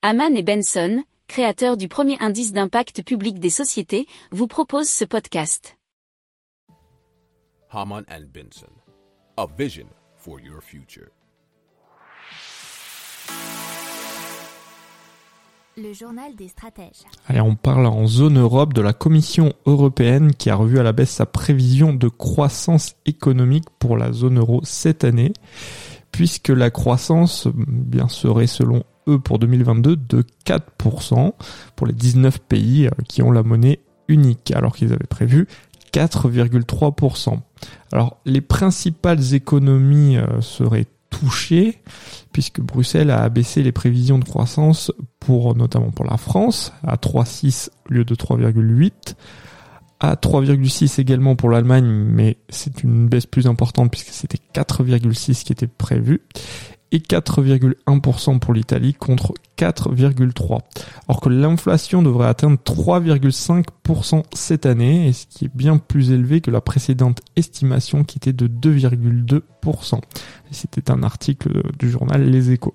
Haman et Benson, créateurs du premier indice d'impact public des sociétés, vous proposent ce podcast. Haman and Benson, a vision for your future. Le journal des stratèges. Allez, on parle en zone Europe de la Commission européenne qui a revu à la baisse sa prévision de croissance économique pour la zone euro cette année, puisque la croissance bien serait selon eux pour 2022 de 4% pour les 19 pays euh, qui ont la monnaie unique, alors qu'ils avaient prévu 4,3%. Alors les principales économies euh, seraient touchées puisque Bruxelles a abaissé les prévisions de croissance pour notamment pour la France à 3,6 au lieu de 3,8 à 3,6 également pour l'Allemagne, mais c'est une baisse plus importante puisque c'était 4,6 qui était prévu et 4,1% pour l'Italie contre 4,3%. Alors que l'inflation devrait atteindre 3,5% cette année, et ce qui est bien plus élevé que la précédente estimation qui était de 2,2%. C'était un article du journal Les Échos.